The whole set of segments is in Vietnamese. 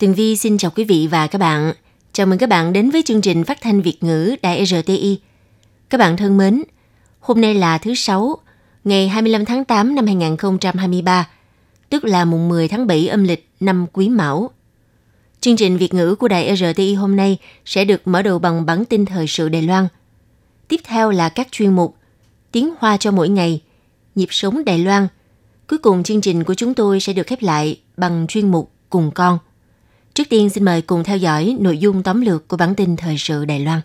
Tường Vi xin chào quý vị và các bạn. Chào mừng các bạn đến với chương trình phát thanh Việt ngữ Đài RTI. Các bạn thân mến, hôm nay là thứ Sáu, ngày 25 tháng 8 năm 2023, tức là mùng 10 tháng 7 âm lịch năm Quý Mão. Chương trình Việt ngữ của Đài RTI hôm nay sẽ được mở đầu bằng bản tin thời sự Đài Loan. Tiếp theo là các chuyên mục Tiếng Hoa cho mỗi ngày, Nhịp sống Đài Loan. Cuối cùng chương trình của chúng tôi sẽ được khép lại bằng chuyên mục Cùng con. Trước tiên xin mời cùng theo dõi nội dung tóm lược của bản tin thời sự Đài Loan.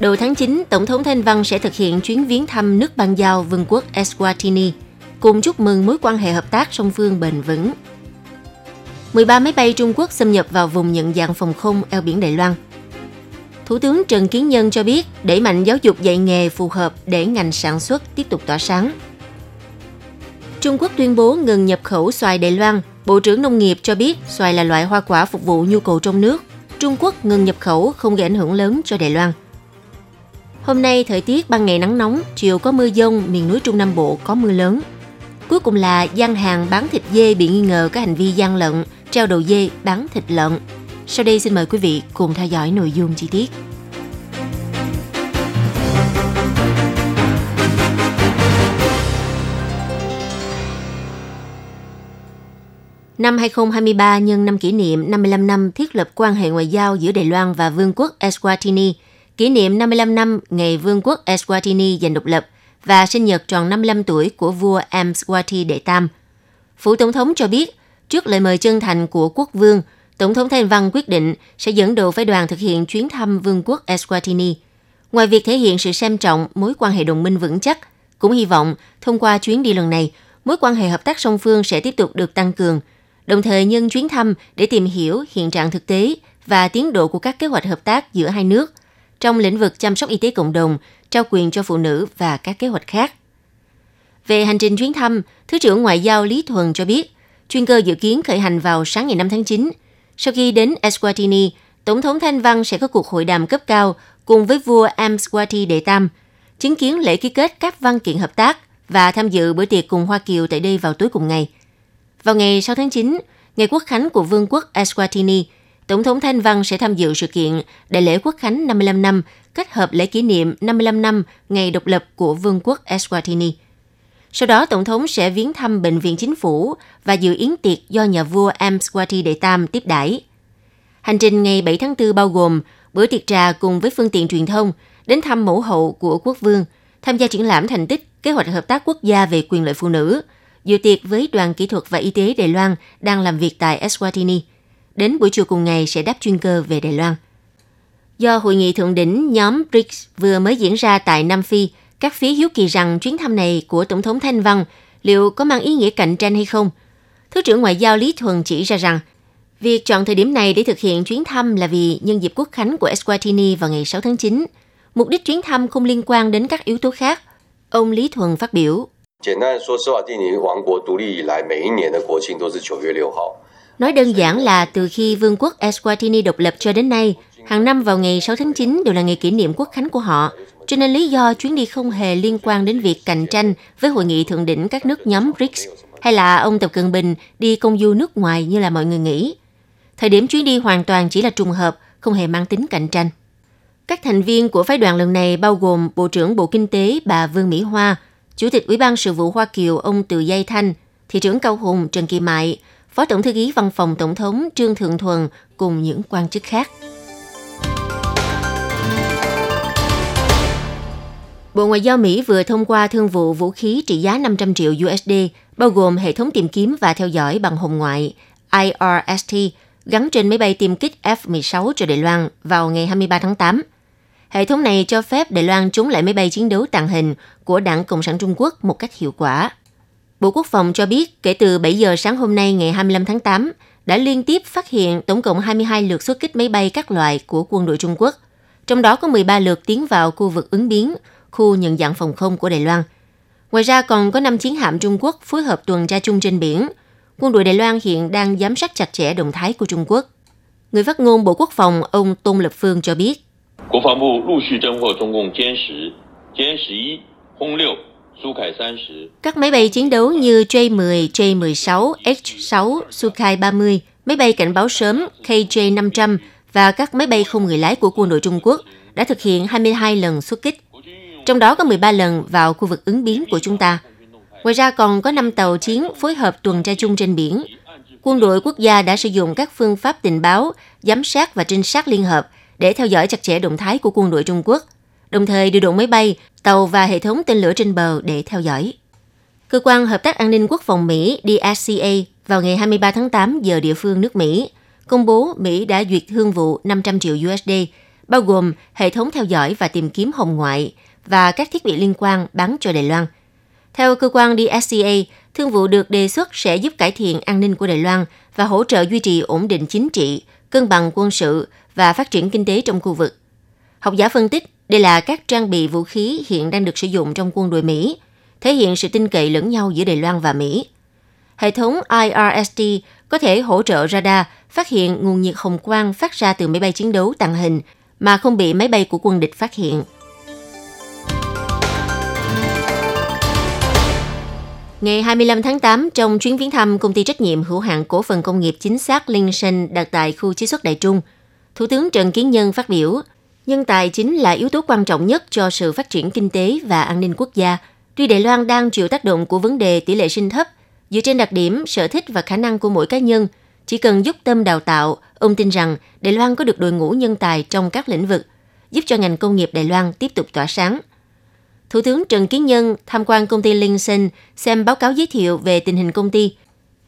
Đầu tháng 9, Tổng thống Thanh Văn sẽ thực hiện chuyến viếng thăm nước bang giao Vương quốc Eswatini, cùng chúc mừng mối quan hệ hợp tác song phương bền vững. 13 máy bay Trung Quốc xâm nhập vào vùng nhận dạng phòng không eo biển Đài Loan. Thủ tướng Trần Kiến Nhân cho biết đẩy mạnh giáo dục dạy nghề phù hợp để ngành sản xuất tiếp tục tỏa sáng. Trung Quốc tuyên bố ngừng nhập khẩu xoài Đài Loan. Bộ trưởng Nông nghiệp cho biết xoài là loại hoa quả phục vụ nhu cầu trong nước. Trung Quốc ngừng nhập khẩu không gây ảnh hưởng lớn cho Đài Loan. Hôm nay thời tiết ban ngày nắng nóng, chiều có mưa dông, miền núi Trung Nam Bộ có mưa lớn. Cuối cùng là gian hàng bán thịt dê bị nghi ngờ có hành vi gian lận, treo đầu dê bán thịt lợn. Sau đây xin mời quý vị cùng theo dõi nội dung chi tiết. Năm 2023 nhân năm kỷ niệm 55 năm thiết lập quan hệ ngoại giao giữa Đài Loan và Vương quốc Eswatini, kỷ niệm 55 năm ngày Vương quốc Eswatini giành độc lập và sinh nhật tròn 55 tuổi của vua Amswati Đệ Tam. Phủ Tổng thống cho biết, trước lời mời chân thành của quốc vương, Tổng thống Thanh Văn quyết định sẽ dẫn đầu phái đoàn thực hiện chuyến thăm Vương quốc Eswatini. Ngoài việc thể hiện sự xem trọng mối quan hệ đồng minh vững chắc, cũng hy vọng thông qua chuyến đi lần này, mối quan hệ hợp tác song phương sẽ tiếp tục được tăng cường, đồng thời nhân chuyến thăm để tìm hiểu hiện trạng thực tế và tiến độ của các kế hoạch hợp tác giữa hai nước trong lĩnh vực chăm sóc y tế cộng đồng, trao quyền cho phụ nữ và các kế hoạch khác. Về hành trình chuyến thăm, Thứ trưởng Ngoại giao Lý Thuần cho biết, chuyên cơ dự kiến khởi hành vào sáng ngày 5 tháng 9. Sau khi đến Eswatini, Tổng thống Thanh Văn sẽ có cuộc hội đàm cấp cao cùng với vua Amswati Đệ Tam, chứng kiến lễ ký kết các văn kiện hợp tác và tham dự bữa tiệc cùng Hoa Kiều tại đây vào tối cùng ngày. Vào ngày 6 tháng 9, ngày quốc khánh của Vương quốc Eswatini, Tổng thống Thanh Văn sẽ tham dự sự kiện Đại lễ Quốc khánh 55 năm kết hợp lễ kỷ niệm 55 năm ngày độc lập của Vương quốc Eswatini. Sau đó, Tổng thống sẽ viếng thăm Bệnh viện Chính phủ và dự yến tiệc do nhà vua Amswati Đệ Tam tiếp đãi. Hành trình ngày 7 tháng 4 bao gồm bữa tiệc trà cùng với phương tiện truyền thông, đến thăm mẫu hậu của quốc vương, tham gia triển lãm thành tích kế hoạch hợp tác quốc gia về quyền lợi phụ nữ, dự tiệc với đoàn kỹ thuật và y tế Đài Loan đang làm việc tại Eswatini. Đến buổi chiều cùng ngày sẽ đáp chuyên cơ về Đài Loan. Do hội nghị thượng đỉnh nhóm BRICS vừa mới diễn ra tại Nam Phi, các phía hiếu kỳ rằng chuyến thăm này của Tổng thống Thanh Văn liệu có mang ý nghĩa cạnh tranh hay không. Thứ trưởng Ngoại giao Lý Thuần chỉ ra rằng, việc chọn thời điểm này để thực hiện chuyến thăm là vì nhân dịp quốc khánh của Eswatini vào ngày 6 tháng 9. Mục đích chuyến thăm không liên quan đến các yếu tố khác. Ông Lý Thuần phát biểu. 简单的说，斯瓦蒂尼王国独立以来，每一年的国庆都是九月六号。 Nói đơn giản là từ khi Vương quốc Eswatini độc lập cho đến nay, hàng năm vào ngày 6 tháng 9 đều là ngày kỷ niệm quốc khánh của họ. Cho nên lý do chuyến đi không hề liên quan đến việc cạnh tranh với hội nghị thượng đỉnh các nước nhóm BRICS hay là ông Tập Cận Bình đi công du nước ngoài như là mọi người nghĩ. Thời điểm chuyến đi hoàn toàn chỉ là trùng hợp, không hề mang tính cạnh tranh. Các thành viên của phái đoàn lần này bao gồm Bộ trưởng Bộ Kinh tế bà Vương Mỹ Hoa, Chủ tịch Ủy ban Sự vụ Hoa Kiều ông Từ Dây Thanh, Thị trưởng Cao Hùng Trần Kỳ Mại, Phó Tổng thư ký Văn phòng Tổng thống Trương Thượng Thuần cùng những quan chức khác. Bộ Ngoại giao Mỹ vừa thông qua thương vụ vũ khí trị giá 500 triệu USD, bao gồm hệ thống tìm kiếm và theo dõi bằng hồng ngoại IRST gắn trên máy bay tiêm kích F-16 cho Đài Loan vào ngày 23 tháng 8. Hệ thống này cho phép Đài Loan chống lại máy bay chiến đấu tàng hình của Đảng Cộng sản Trung Quốc một cách hiệu quả. Bộ Quốc phòng cho biết kể từ 7 giờ sáng hôm nay ngày 25 tháng 8 đã liên tiếp phát hiện tổng cộng 22 lượt xuất kích máy bay các loại của quân đội Trung Quốc. Trong đó có 13 lượt tiến vào khu vực ứng biến, khu nhận dạng phòng không của Đài Loan. Ngoài ra còn có 5 chiến hạm Trung Quốc phối hợp tuần tra chung trên biển. Quân đội Đài Loan hiện đang giám sát chặt chẽ động thái của Trung Quốc. Người phát ngôn Bộ Quốc phòng ông Tôn Lập Phương cho biết. Quốc phòng Bộ 陆续侦获中共歼十、歼十一、轰六 các máy bay chiến đấu như J-10, J-16, H-6, Sukhoi 30, máy bay cảnh báo sớm KJ-500 và các máy bay không người lái của quân đội Trung Quốc đã thực hiện 22 lần xuất kích. Trong đó có 13 lần vào khu vực ứng biến của chúng ta. Ngoài ra còn có 5 tàu chiến phối hợp tuần tra chung trên biển. Quân đội quốc gia đã sử dụng các phương pháp tình báo, giám sát và trinh sát liên hợp để theo dõi chặt chẽ động thái của quân đội Trung Quốc – đồng thời điều động máy bay, tàu và hệ thống tên lửa trên bờ để theo dõi. Cơ quan Hợp tác An ninh Quốc phòng Mỹ DSCA vào ngày 23 tháng 8 giờ địa phương nước Mỹ công bố Mỹ đã duyệt thương vụ 500 triệu USD, bao gồm hệ thống theo dõi và tìm kiếm hồng ngoại và các thiết bị liên quan bán cho Đài Loan. Theo cơ quan DSCA, thương vụ được đề xuất sẽ giúp cải thiện an ninh của Đài Loan và hỗ trợ duy trì ổn định chính trị, cân bằng quân sự và phát triển kinh tế trong khu vực. Học giả phân tích, đây là các trang bị vũ khí hiện đang được sử dụng trong quân đội Mỹ, thể hiện sự tin cậy lẫn nhau giữa Đài Loan và Mỹ. Hệ thống IRST có thể hỗ trợ radar phát hiện nguồn nhiệt hồng quang phát ra từ máy bay chiến đấu tàng hình mà không bị máy bay của quân địch phát hiện. Ngày 25 tháng 8, trong chuyến viếng thăm công ty trách nhiệm hữu hạn cổ phần công nghiệp chính xác Linh Sinh đặt tại khu chế xuất Đại Trung, Thủ tướng Trần Kiến Nhân phát biểu – Nhân tài chính là yếu tố quan trọng nhất cho sự phát triển kinh tế và an ninh quốc gia. Tuy Đài Loan đang chịu tác động của vấn đề tỷ lệ sinh thấp, dựa trên đặc điểm, sở thích và khả năng của mỗi cá nhân, chỉ cần giúp tâm đào tạo, ông tin rằng Đài Loan có được đội ngũ nhân tài trong các lĩnh vực, giúp cho ngành công nghiệp Đài Loan tiếp tục tỏa sáng. Thủ tướng Trần Kiến Nhân tham quan công ty Linh Sinh xem báo cáo giới thiệu về tình hình công ty,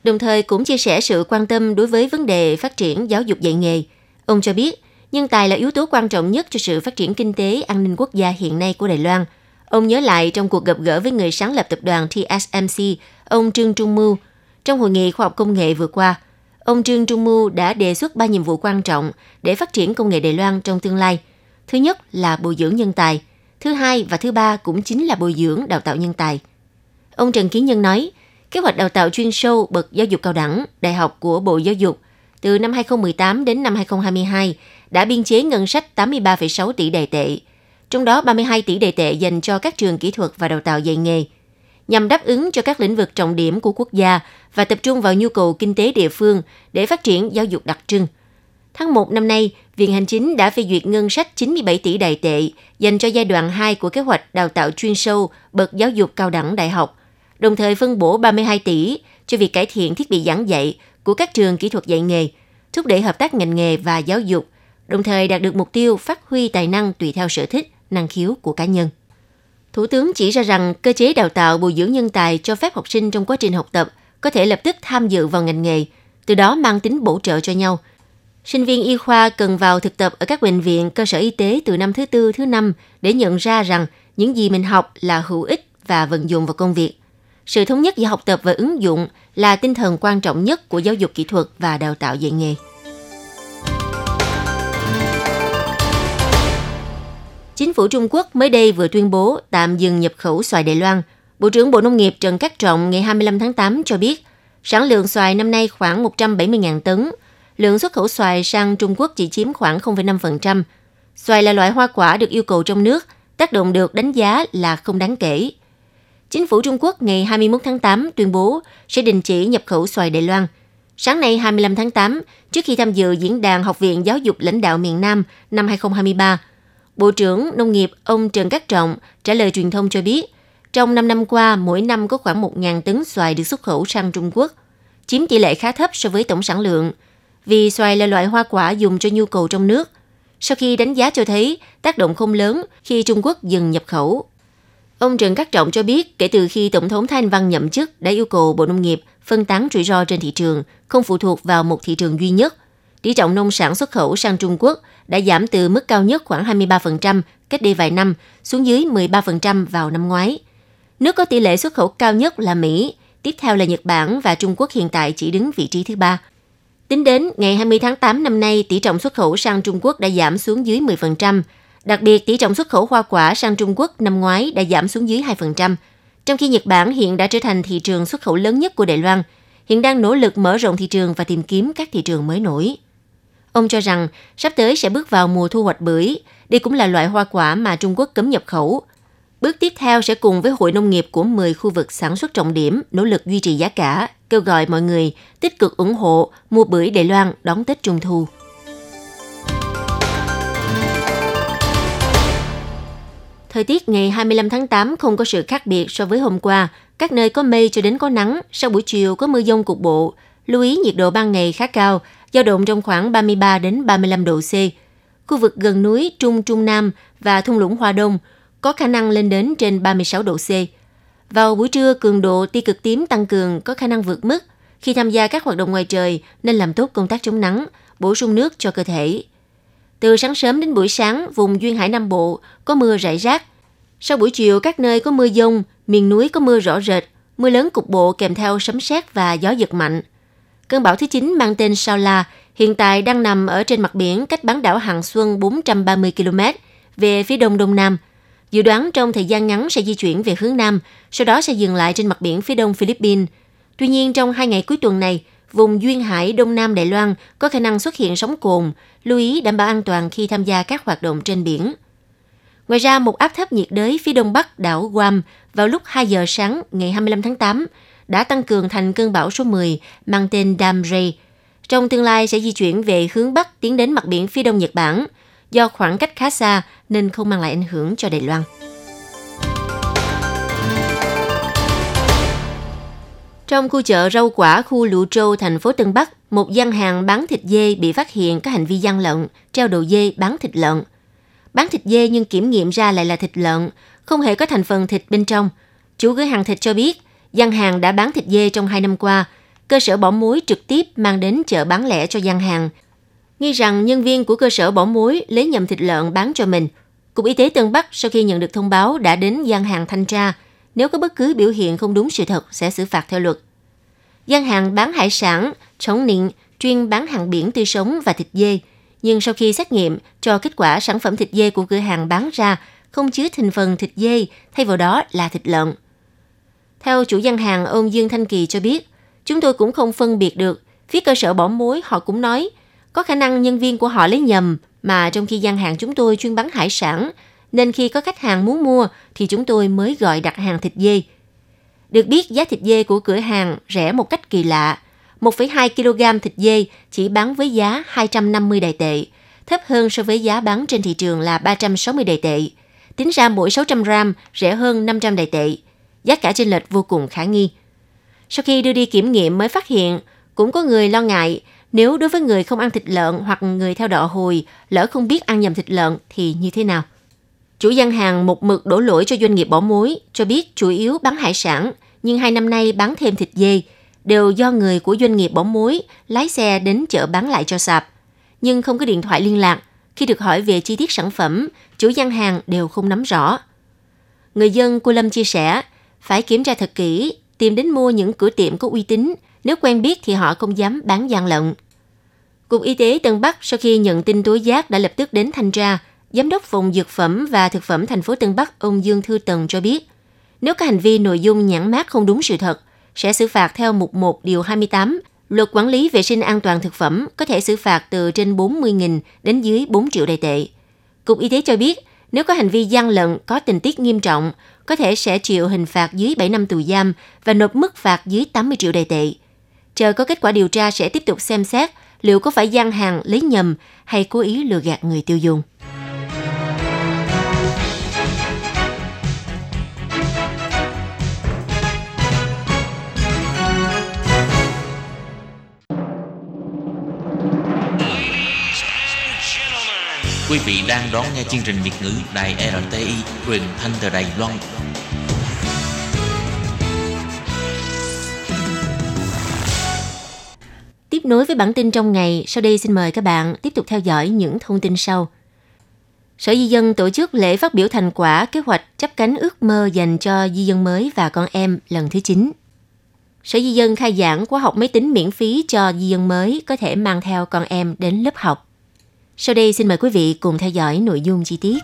đồng thời cũng chia sẻ sự quan tâm đối với vấn đề phát triển giáo dục dạy nghề. Ông cho biết, nhân tài là yếu tố quan trọng nhất cho sự phát triển kinh tế, an ninh quốc gia hiện nay của Đài Loan. Ông nhớ lại trong cuộc gặp gỡ với người sáng lập tập đoàn TSMC, ông Trương Trung Mưu, trong hội nghị khoa học công nghệ vừa qua, ông Trương Trung Mưu đã đề xuất ba nhiệm vụ quan trọng để phát triển công nghệ Đài Loan trong tương lai. Thứ nhất là bồi dưỡng nhân tài, thứ hai và thứ ba cũng chính là bồi dưỡng đào tạo nhân tài. Ông Trần Kiến Nhân nói, kế hoạch đào tạo chuyên sâu bậc giáo dục cao đẳng, đại học của Bộ Giáo dục từ năm 2018 đến năm 2022 đã biên chế ngân sách 83,6 tỷ đài tệ, trong đó 32 tỷ đài tệ dành cho các trường kỹ thuật và đào tạo dạy nghề, nhằm đáp ứng cho các lĩnh vực trọng điểm của quốc gia và tập trung vào nhu cầu kinh tế địa phương để phát triển giáo dục đặc trưng. Tháng 1 năm nay, Viện Hành Chính đã phê duyệt ngân sách 97 tỷ đài tệ dành cho giai đoạn 2 của kế hoạch đào tạo chuyên sâu bậc giáo dục cao đẳng đại học, đồng thời phân bổ 32 tỷ cho việc cải thiện thiết bị giảng dạy của các trường kỹ thuật dạy nghề, thúc đẩy hợp tác ngành nghề và giáo dục đồng thời đạt được mục tiêu phát huy tài năng tùy theo sở thích, năng khiếu của cá nhân. Thủ tướng chỉ ra rằng cơ chế đào tạo bồi dưỡng nhân tài cho phép học sinh trong quá trình học tập có thể lập tức tham dự vào ngành nghề, từ đó mang tính bổ trợ cho nhau. Sinh viên y khoa cần vào thực tập ở các bệnh viện, cơ sở y tế từ năm thứ tư, thứ năm để nhận ra rằng những gì mình học là hữu ích và vận dụng vào công việc. Sự thống nhất giữa học tập và ứng dụng là tinh thần quan trọng nhất của giáo dục kỹ thuật và đào tạo dạy nghề. Chính phủ Trung Quốc mới đây vừa tuyên bố tạm dừng nhập khẩu xoài Đài Loan. Bộ trưởng Bộ Nông nghiệp Trần Cát Trọng ngày 25 tháng 8 cho biết, sản lượng xoài năm nay khoảng 170.000 tấn. Lượng xuất khẩu xoài sang Trung Quốc chỉ chiếm khoảng 0,5%. Xoài là loại hoa quả được yêu cầu trong nước, tác động được đánh giá là không đáng kể. Chính phủ Trung Quốc ngày 21 tháng 8 tuyên bố sẽ đình chỉ nhập khẩu xoài Đài Loan. Sáng nay 25 tháng 8, trước khi tham dự diễn đàn Học viện Giáo dục Lãnh đạo miền Nam năm 2023, Bộ trưởng Nông nghiệp ông Trần Cát Trọng trả lời truyền thông cho biết, trong 5 năm qua, mỗi năm có khoảng 1.000 tấn xoài được xuất khẩu sang Trung Quốc, chiếm tỷ lệ khá thấp so với tổng sản lượng, vì xoài là loại hoa quả dùng cho nhu cầu trong nước. Sau khi đánh giá cho thấy tác động không lớn khi Trung Quốc dừng nhập khẩu. Ông Trần Cát Trọng cho biết, kể từ khi Tổng thống Thanh Văn nhậm chức đã yêu cầu Bộ Nông nghiệp phân tán rủi ro trên thị trường, không phụ thuộc vào một thị trường duy nhất. Tỷ trọng nông sản xuất khẩu sang Trung Quốc đã giảm từ mức cao nhất khoảng 23% cách đây vài năm xuống dưới 13% vào năm ngoái. Nước có tỷ lệ xuất khẩu cao nhất là Mỹ, tiếp theo là Nhật Bản và Trung Quốc hiện tại chỉ đứng vị trí thứ ba. Tính đến ngày 20 tháng 8 năm nay, tỷ trọng xuất khẩu sang Trung Quốc đã giảm xuống dưới 10%. Đặc biệt, tỷ trọng xuất khẩu hoa quả sang Trung Quốc năm ngoái đã giảm xuống dưới 2%. Trong khi Nhật Bản hiện đã trở thành thị trường xuất khẩu lớn nhất của Đài Loan, hiện đang nỗ lực mở rộng thị trường và tìm kiếm các thị trường mới nổi. Ông cho rằng sắp tới sẽ bước vào mùa thu hoạch bưởi. Đây cũng là loại hoa quả mà Trung Quốc cấm nhập khẩu. Bước tiếp theo sẽ cùng với Hội Nông nghiệp của 10 khu vực sản xuất trọng điểm nỗ lực duy trì giá cả, kêu gọi mọi người tích cực ủng hộ mua bưởi Đài Loan đón Tết Trung Thu. Thời tiết ngày 25 tháng 8 không có sự khác biệt so với hôm qua. Các nơi có mây cho đến có nắng, sau buổi chiều có mưa dông cục bộ. Lưu ý nhiệt độ ban ngày khá cao, dao động trong khoảng 33 đến 35 độ C. Khu vực gần núi Trung Trung Nam và thung lũng Hoa Đông có khả năng lên đến trên 36 độ C. Vào buổi trưa, cường độ tia cực tím tăng cường có khả năng vượt mức. Khi tham gia các hoạt động ngoài trời nên làm tốt công tác chống nắng, bổ sung nước cho cơ thể. Từ sáng sớm đến buổi sáng, vùng duyên hải Nam Bộ có mưa rải rác. Sau buổi chiều, các nơi có mưa dông, miền núi có mưa rõ rệt, mưa lớn cục bộ kèm theo sấm sét và gió giật mạnh. Cơn bão thứ 9 mang tên Sao La hiện tại đang nằm ở trên mặt biển cách bán đảo Hằng Xuân 430 km về phía đông đông nam. Dự đoán trong thời gian ngắn sẽ di chuyển về hướng nam, sau đó sẽ dừng lại trên mặt biển phía đông Philippines. Tuy nhiên, trong hai ngày cuối tuần này, vùng duyên hải Đông Nam Đài Loan có khả năng xuất hiện sóng cồn, lưu ý đảm bảo an toàn khi tham gia các hoạt động trên biển. Ngoài ra, một áp thấp nhiệt đới phía đông bắc đảo Guam vào lúc 2 giờ sáng ngày 25 tháng 8 đã tăng cường thành cơn bão số 10 mang tên Damre. Trong tương lai sẽ di chuyển về hướng bắc tiến đến mặt biển phía đông Nhật Bản. Do khoảng cách khá xa nên không mang lại ảnh hưởng cho Đài Loan. Trong khu chợ rau quả khu Lụ Châu, thành phố Tân Bắc, một gian hàng bán thịt dê bị phát hiện có hành vi gian lận, treo đồ dê bán thịt lợn. Bán thịt dê nhưng kiểm nghiệm ra lại là thịt lợn, không hề có thành phần thịt bên trong. Chủ cửa hàng thịt cho biết, gian hàng đã bán thịt dê trong hai năm qua. Cơ sở bỏ muối trực tiếp mang đến chợ bán lẻ cho gian hàng. Nghi rằng nhân viên của cơ sở bỏ muối lấy nhầm thịt lợn bán cho mình. Cục Y tế Tân Bắc sau khi nhận được thông báo đã đến gian hàng thanh tra. Nếu có bất cứ biểu hiện không đúng sự thật sẽ xử phạt theo luật. Gian hàng bán hải sản, chống nịnh, chuyên bán hàng biển tươi sống và thịt dê. Nhưng sau khi xét nghiệm, cho kết quả sản phẩm thịt dê của cửa hàng bán ra không chứa thành phần thịt dê, thay vào đó là thịt lợn. Theo chủ gian hàng ông Dương Thanh Kỳ cho biết, chúng tôi cũng không phân biệt được. Phía cơ sở bỏ muối họ cũng nói, có khả năng nhân viên của họ lấy nhầm mà trong khi gian hàng chúng tôi chuyên bán hải sản, nên khi có khách hàng muốn mua thì chúng tôi mới gọi đặt hàng thịt dê. Được biết giá thịt dê của cửa hàng rẻ một cách kỳ lạ. 1,2 kg thịt dê chỉ bán với giá 250 đài tệ, thấp hơn so với giá bán trên thị trường là 360 đài tệ. Tính ra mỗi 600 gram rẻ hơn 500 đài tệ. Giá cả chênh lệch vô cùng khả nghi. Sau khi đưa đi kiểm nghiệm mới phát hiện, cũng có người lo ngại nếu đối với người không ăn thịt lợn hoặc người theo đạo hồi, lỡ không biết ăn nhầm thịt lợn thì như thế nào? Chủ gian hàng một mực đổ lỗi cho doanh nghiệp bỏ muối, cho biết chủ yếu bán hải sản, nhưng hai năm nay bán thêm thịt dê, đều do người của doanh nghiệp bỏ muối lái xe đến chợ bán lại cho sạp. Nhưng không có điện thoại liên lạc, khi được hỏi về chi tiết sản phẩm, chủ gian hàng đều không nắm rõ. Người dân cô Lâm chia sẻ, phải kiểm tra thật kỹ, tìm đến mua những cửa tiệm có uy tín, nếu quen biết thì họ không dám bán gian lận. Cục Y tế Tân Bắc sau khi nhận tin tố giác đã lập tức đến thanh tra. Giám đốc phòng dược phẩm và thực phẩm thành phố Tân Bắc ông Dương Thư Tần cho biết, nếu có hành vi nội dung nhãn mát không đúng sự thật, sẽ xử phạt theo mục 1 điều 28 Luật quản lý vệ sinh an toàn thực phẩm có thể xử phạt từ trên 40.000 đến dưới 4 triệu đại tệ. Cục Y tế cho biết, nếu có hành vi gian lận có tình tiết nghiêm trọng, có thể sẽ chịu hình phạt dưới 7 năm tù giam và nộp mức phạt dưới 80 triệu đại tệ. Chờ có kết quả điều tra sẽ tiếp tục xem xét liệu có phải gian hàng lấy nhầm hay cố ý lừa gạt người tiêu dùng. Quý vị đang đón nghe chương trình Việt ngữ Đài RTI truyền thanh từ Đài Loan. Tiếp nối với bản tin trong ngày, sau đây xin mời các bạn tiếp tục theo dõi những thông tin sau. Sở Di dân tổ chức lễ phát biểu thành quả kế hoạch chấp cánh ước mơ dành cho di dân mới và con em lần thứ 9. Sở Di dân khai giảng khóa học máy tính miễn phí cho di dân mới có thể mang theo con em đến lớp học. Sau đây xin mời quý vị cùng theo dõi nội dung chi tiết.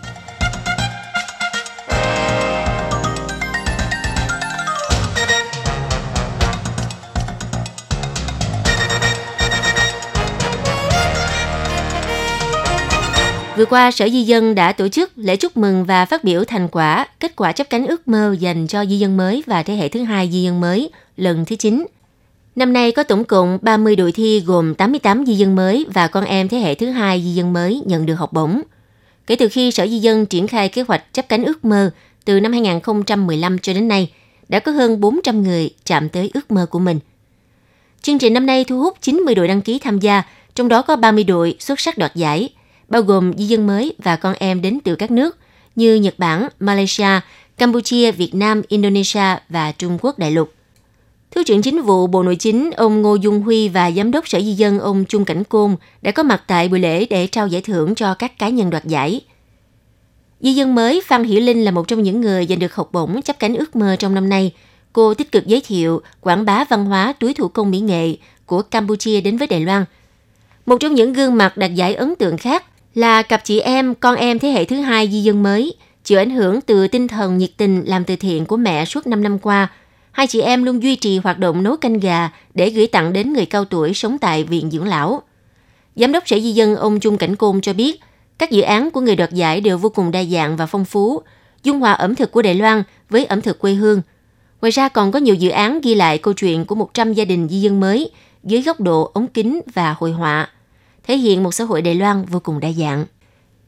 Vừa qua, Sở Di dân đã tổ chức lễ chúc mừng và phát biểu thành quả, kết quả chấp cánh ước mơ dành cho di dân mới và thế hệ thứ hai di dân mới lần thứ 9. Năm nay có tổng cộng 30 đội thi gồm 88 di dân mới và con em thế hệ thứ hai di dân mới nhận được học bổng. Kể từ khi Sở Di dân triển khai kế hoạch chấp cánh ước mơ từ năm 2015 cho đến nay, đã có hơn 400 người chạm tới ước mơ của mình. Chương trình năm nay thu hút 90 đội đăng ký tham gia, trong đó có 30 đội xuất sắc đoạt giải – bao gồm di dân mới và con em đến từ các nước như Nhật Bản, Malaysia, Campuchia, Việt Nam, Indonesia và Trung Quốc đại lục. Thứ trưởng Chính vụ Bộ Nội chính ông Ngô Dung Huy và Giám đốc Sở Di dân ông Trung Cảnh Côn đã có mặt tại buổi lễ để trao giải thưởng cho các cá nhân đoạt giải. Di dân mới Phan Hiểu Linh là một trong những người giành được học bổng chấp cánh ước mơ trong năm nay. Cô tích cực giới thiệu, quảng bá văn hóa túi thủ công mỹ nghệ của Campuchia đến với Đài Loan. Một trong những gương mặt đạt giải ấn tượng khác là cặp chị em, con em thế hệ thứ hai di dân mới, chịu ảnh hưởng từ tinh thần nhiệt tình làm từ thiện của mẹ suốt 5 năm qua. Hai chị em luôn duy trì hoạt động nấu canh gà để gửi tặng đến người cao tuổi sống tại viện dưỡng lão. Giám đốc Sở Di dân ông Trung Cảnh Côn cho biết, các dự án của người đoạt giải đều vô cùng đa dạng và phong phú, dung hòa ẩm thực của Đài Loan với ẩm thực quê hương. Ngoài ra còn có nhiều dự án ghi lại câu chuyện của 100 gia đình di dân mới dưới góc độ ống kính và hội họa – thể hiện một xã hội Đài Loan vô cùng đa dạng.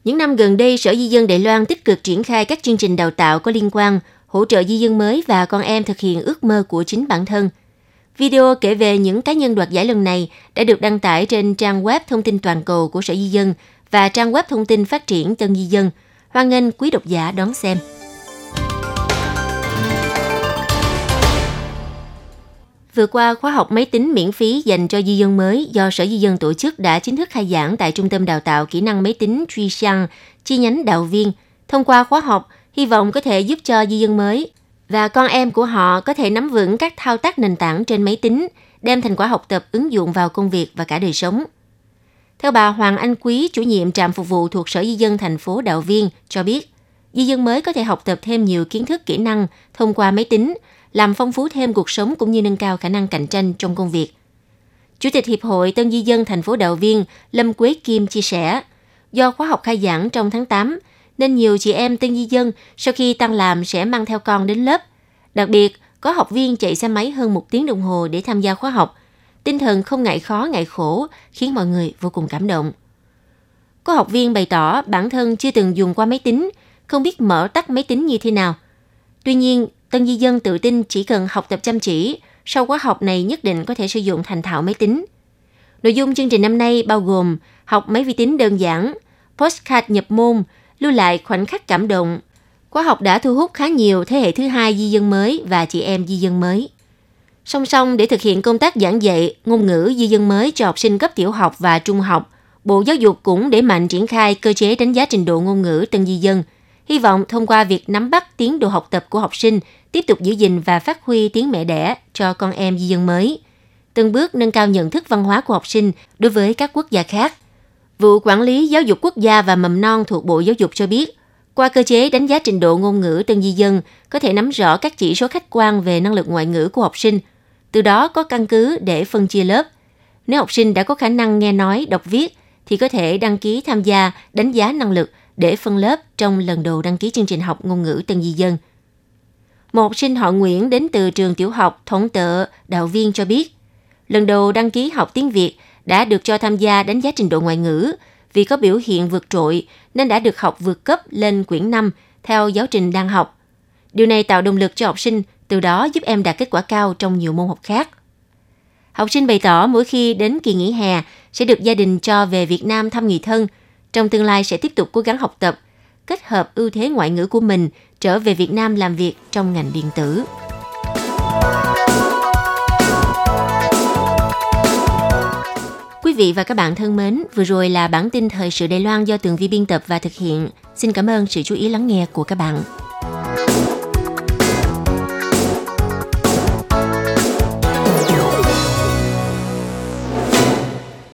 Những năm gần đây, Sở Di dân Đài Loan tích cực triển khai các chương trình đào tạo có liên quan, hỗ trợ di dân mới và con em thực hiện ước mơ của chính bản thân. Video kể về những cá nhân đoạt giải lần này đã được đăng tải trên trang web thông tin toàn cầu của Sở Di dân và trang web thông tin phát triển Tân Di dân. Hoan nghênh quý độc giả đón xem. Vừa qua, khóa học máy tính miễn phí dành cho di dân mới do Sở Di dân tổ chức đã chính thức khai giảng tại Trung tâm Đào tạo Kỹ năng Máy tính Truy Sang, chi nhánh Đạo Viên. Thông qua khóa học, hy vọng có thể giúp cho di dân mới và con em của họ có thể nắm vững các thao tác nền tảng trên máy tính, đem thành quả học tập ứng dụng vào công việc và cả đời sống. Theo bà Hoàng Anh Quý, chủ nhiệm trạm phục vụ thuộc Sở Di dân thành phố Đạo Viên cho biết, di dân mới có thể học tập thêm nhiều kiến thức kỹ năng thông qua máy tính – làm phong phú thêm cuộc sống cũng như nâng cao khả năng cạnh tranh trong công việc. Chủ tịch Hiệp hội Tân Di dân thành phố Đạo Viên Lâm Quế Kim chia sẻ, do khóa học khai giảng trong tháng 8, nên nhiều chị em Tân Di dân sau khi tăng làm sẽ mang theo con đến lớp. Đặc biệt, có học viên chạy xe máy hơn một tiếng đồng hồ để tham gia khóa học. Tinh thần không ngại khó, ngại khổ, khiến mọi người vô cùng cảm động. Có học viên bày tỏ bản thân chưa từng dùng qua máy tính, không biết mở tắt máy tính như thế nào. Tuy nhiên, Tân di dân tự tin chỉ cần học tập chăm chỉ, sau khóa học này nhất định có thể sử dụng thành thạo máy tính. Nội dung chương trình năm nay bao gồm học máy vi tính đơn giản, postcard nhập môn, lưu lại khoảnh khắc cảm động. Khóa học đã thu hút khá nhiều thế hệ thứ hai di dân mới và chị em di dân mới. Song song để thực hiện công tác giảng dạy ngôn ngữ di dân mới cho học sinh cấp tiểu học và trung học, Bộ Giáo dục cũng để mạnh triển khai cơ chế đánh giá trình độ ngôn ngữ tân di dân – hy vọng thông qua việc nắm bắt tiến độ học tập của học sinh, tiếp tục giữ gìn và phát huy tiếng mẹ đẻ cho con em di dân mới, từng bước nâng cao nhận thức văn hóa của học sinh đối với các quốc gia khác. Vụ Quản lý Giáo dục Quốc gia và Mầm non thuộc Bộ Giáo dục cho biết, qua cơ chế đánh giá trình độ ngôn ngữ tân di dân có thể nắm rõ các chỉ số khách quan về năng lực ngoại ngữ của học sinh, từ đó có căn cứ để phân chia lớp. Nếu học sinh đã có khả năng nghe nói, đọc viết, thì có thể đăng ký tham gia đánh giá năng lực để phân lớp trong lần đầu đăng ký chương trình học ngôn ngữ Tân Di Dân. Một học sinh họ Nguyễn đến từ trường tiểu học Thống Tợ, đạo viên cho biết, lần đầu đăng ký học tiếng Việt đã được cho tham gia đánh giá trình độ ngoại ngữ vì có biểu hiện vượt trội nên đã được học vượt cấp lên quyển 5 theo giáo trình đang học. Điều này tạo động lực cho học sinh, từ đó giúp em đạt kết quả cao trong nhiều môn học khác. Học sinh bày tỏ mỗi khi đến kỳ nghỉ hè sẽ được gia đình cho về Việt Nam thăm người thân – trong tương lai sẽ tiếp tục cố gắng học tập, kết hợp ưu thế ngoại ngữ của mình trở về Việt Nam làm việc trong ngành điện tử. Quý vị và các bạn thân mến, vừa rồi là bản tin thời sự Đài Loan do Tường Vi biên tập và thực hiện. Xin cảm ơn sự chú ý lắng nghe của các bạn.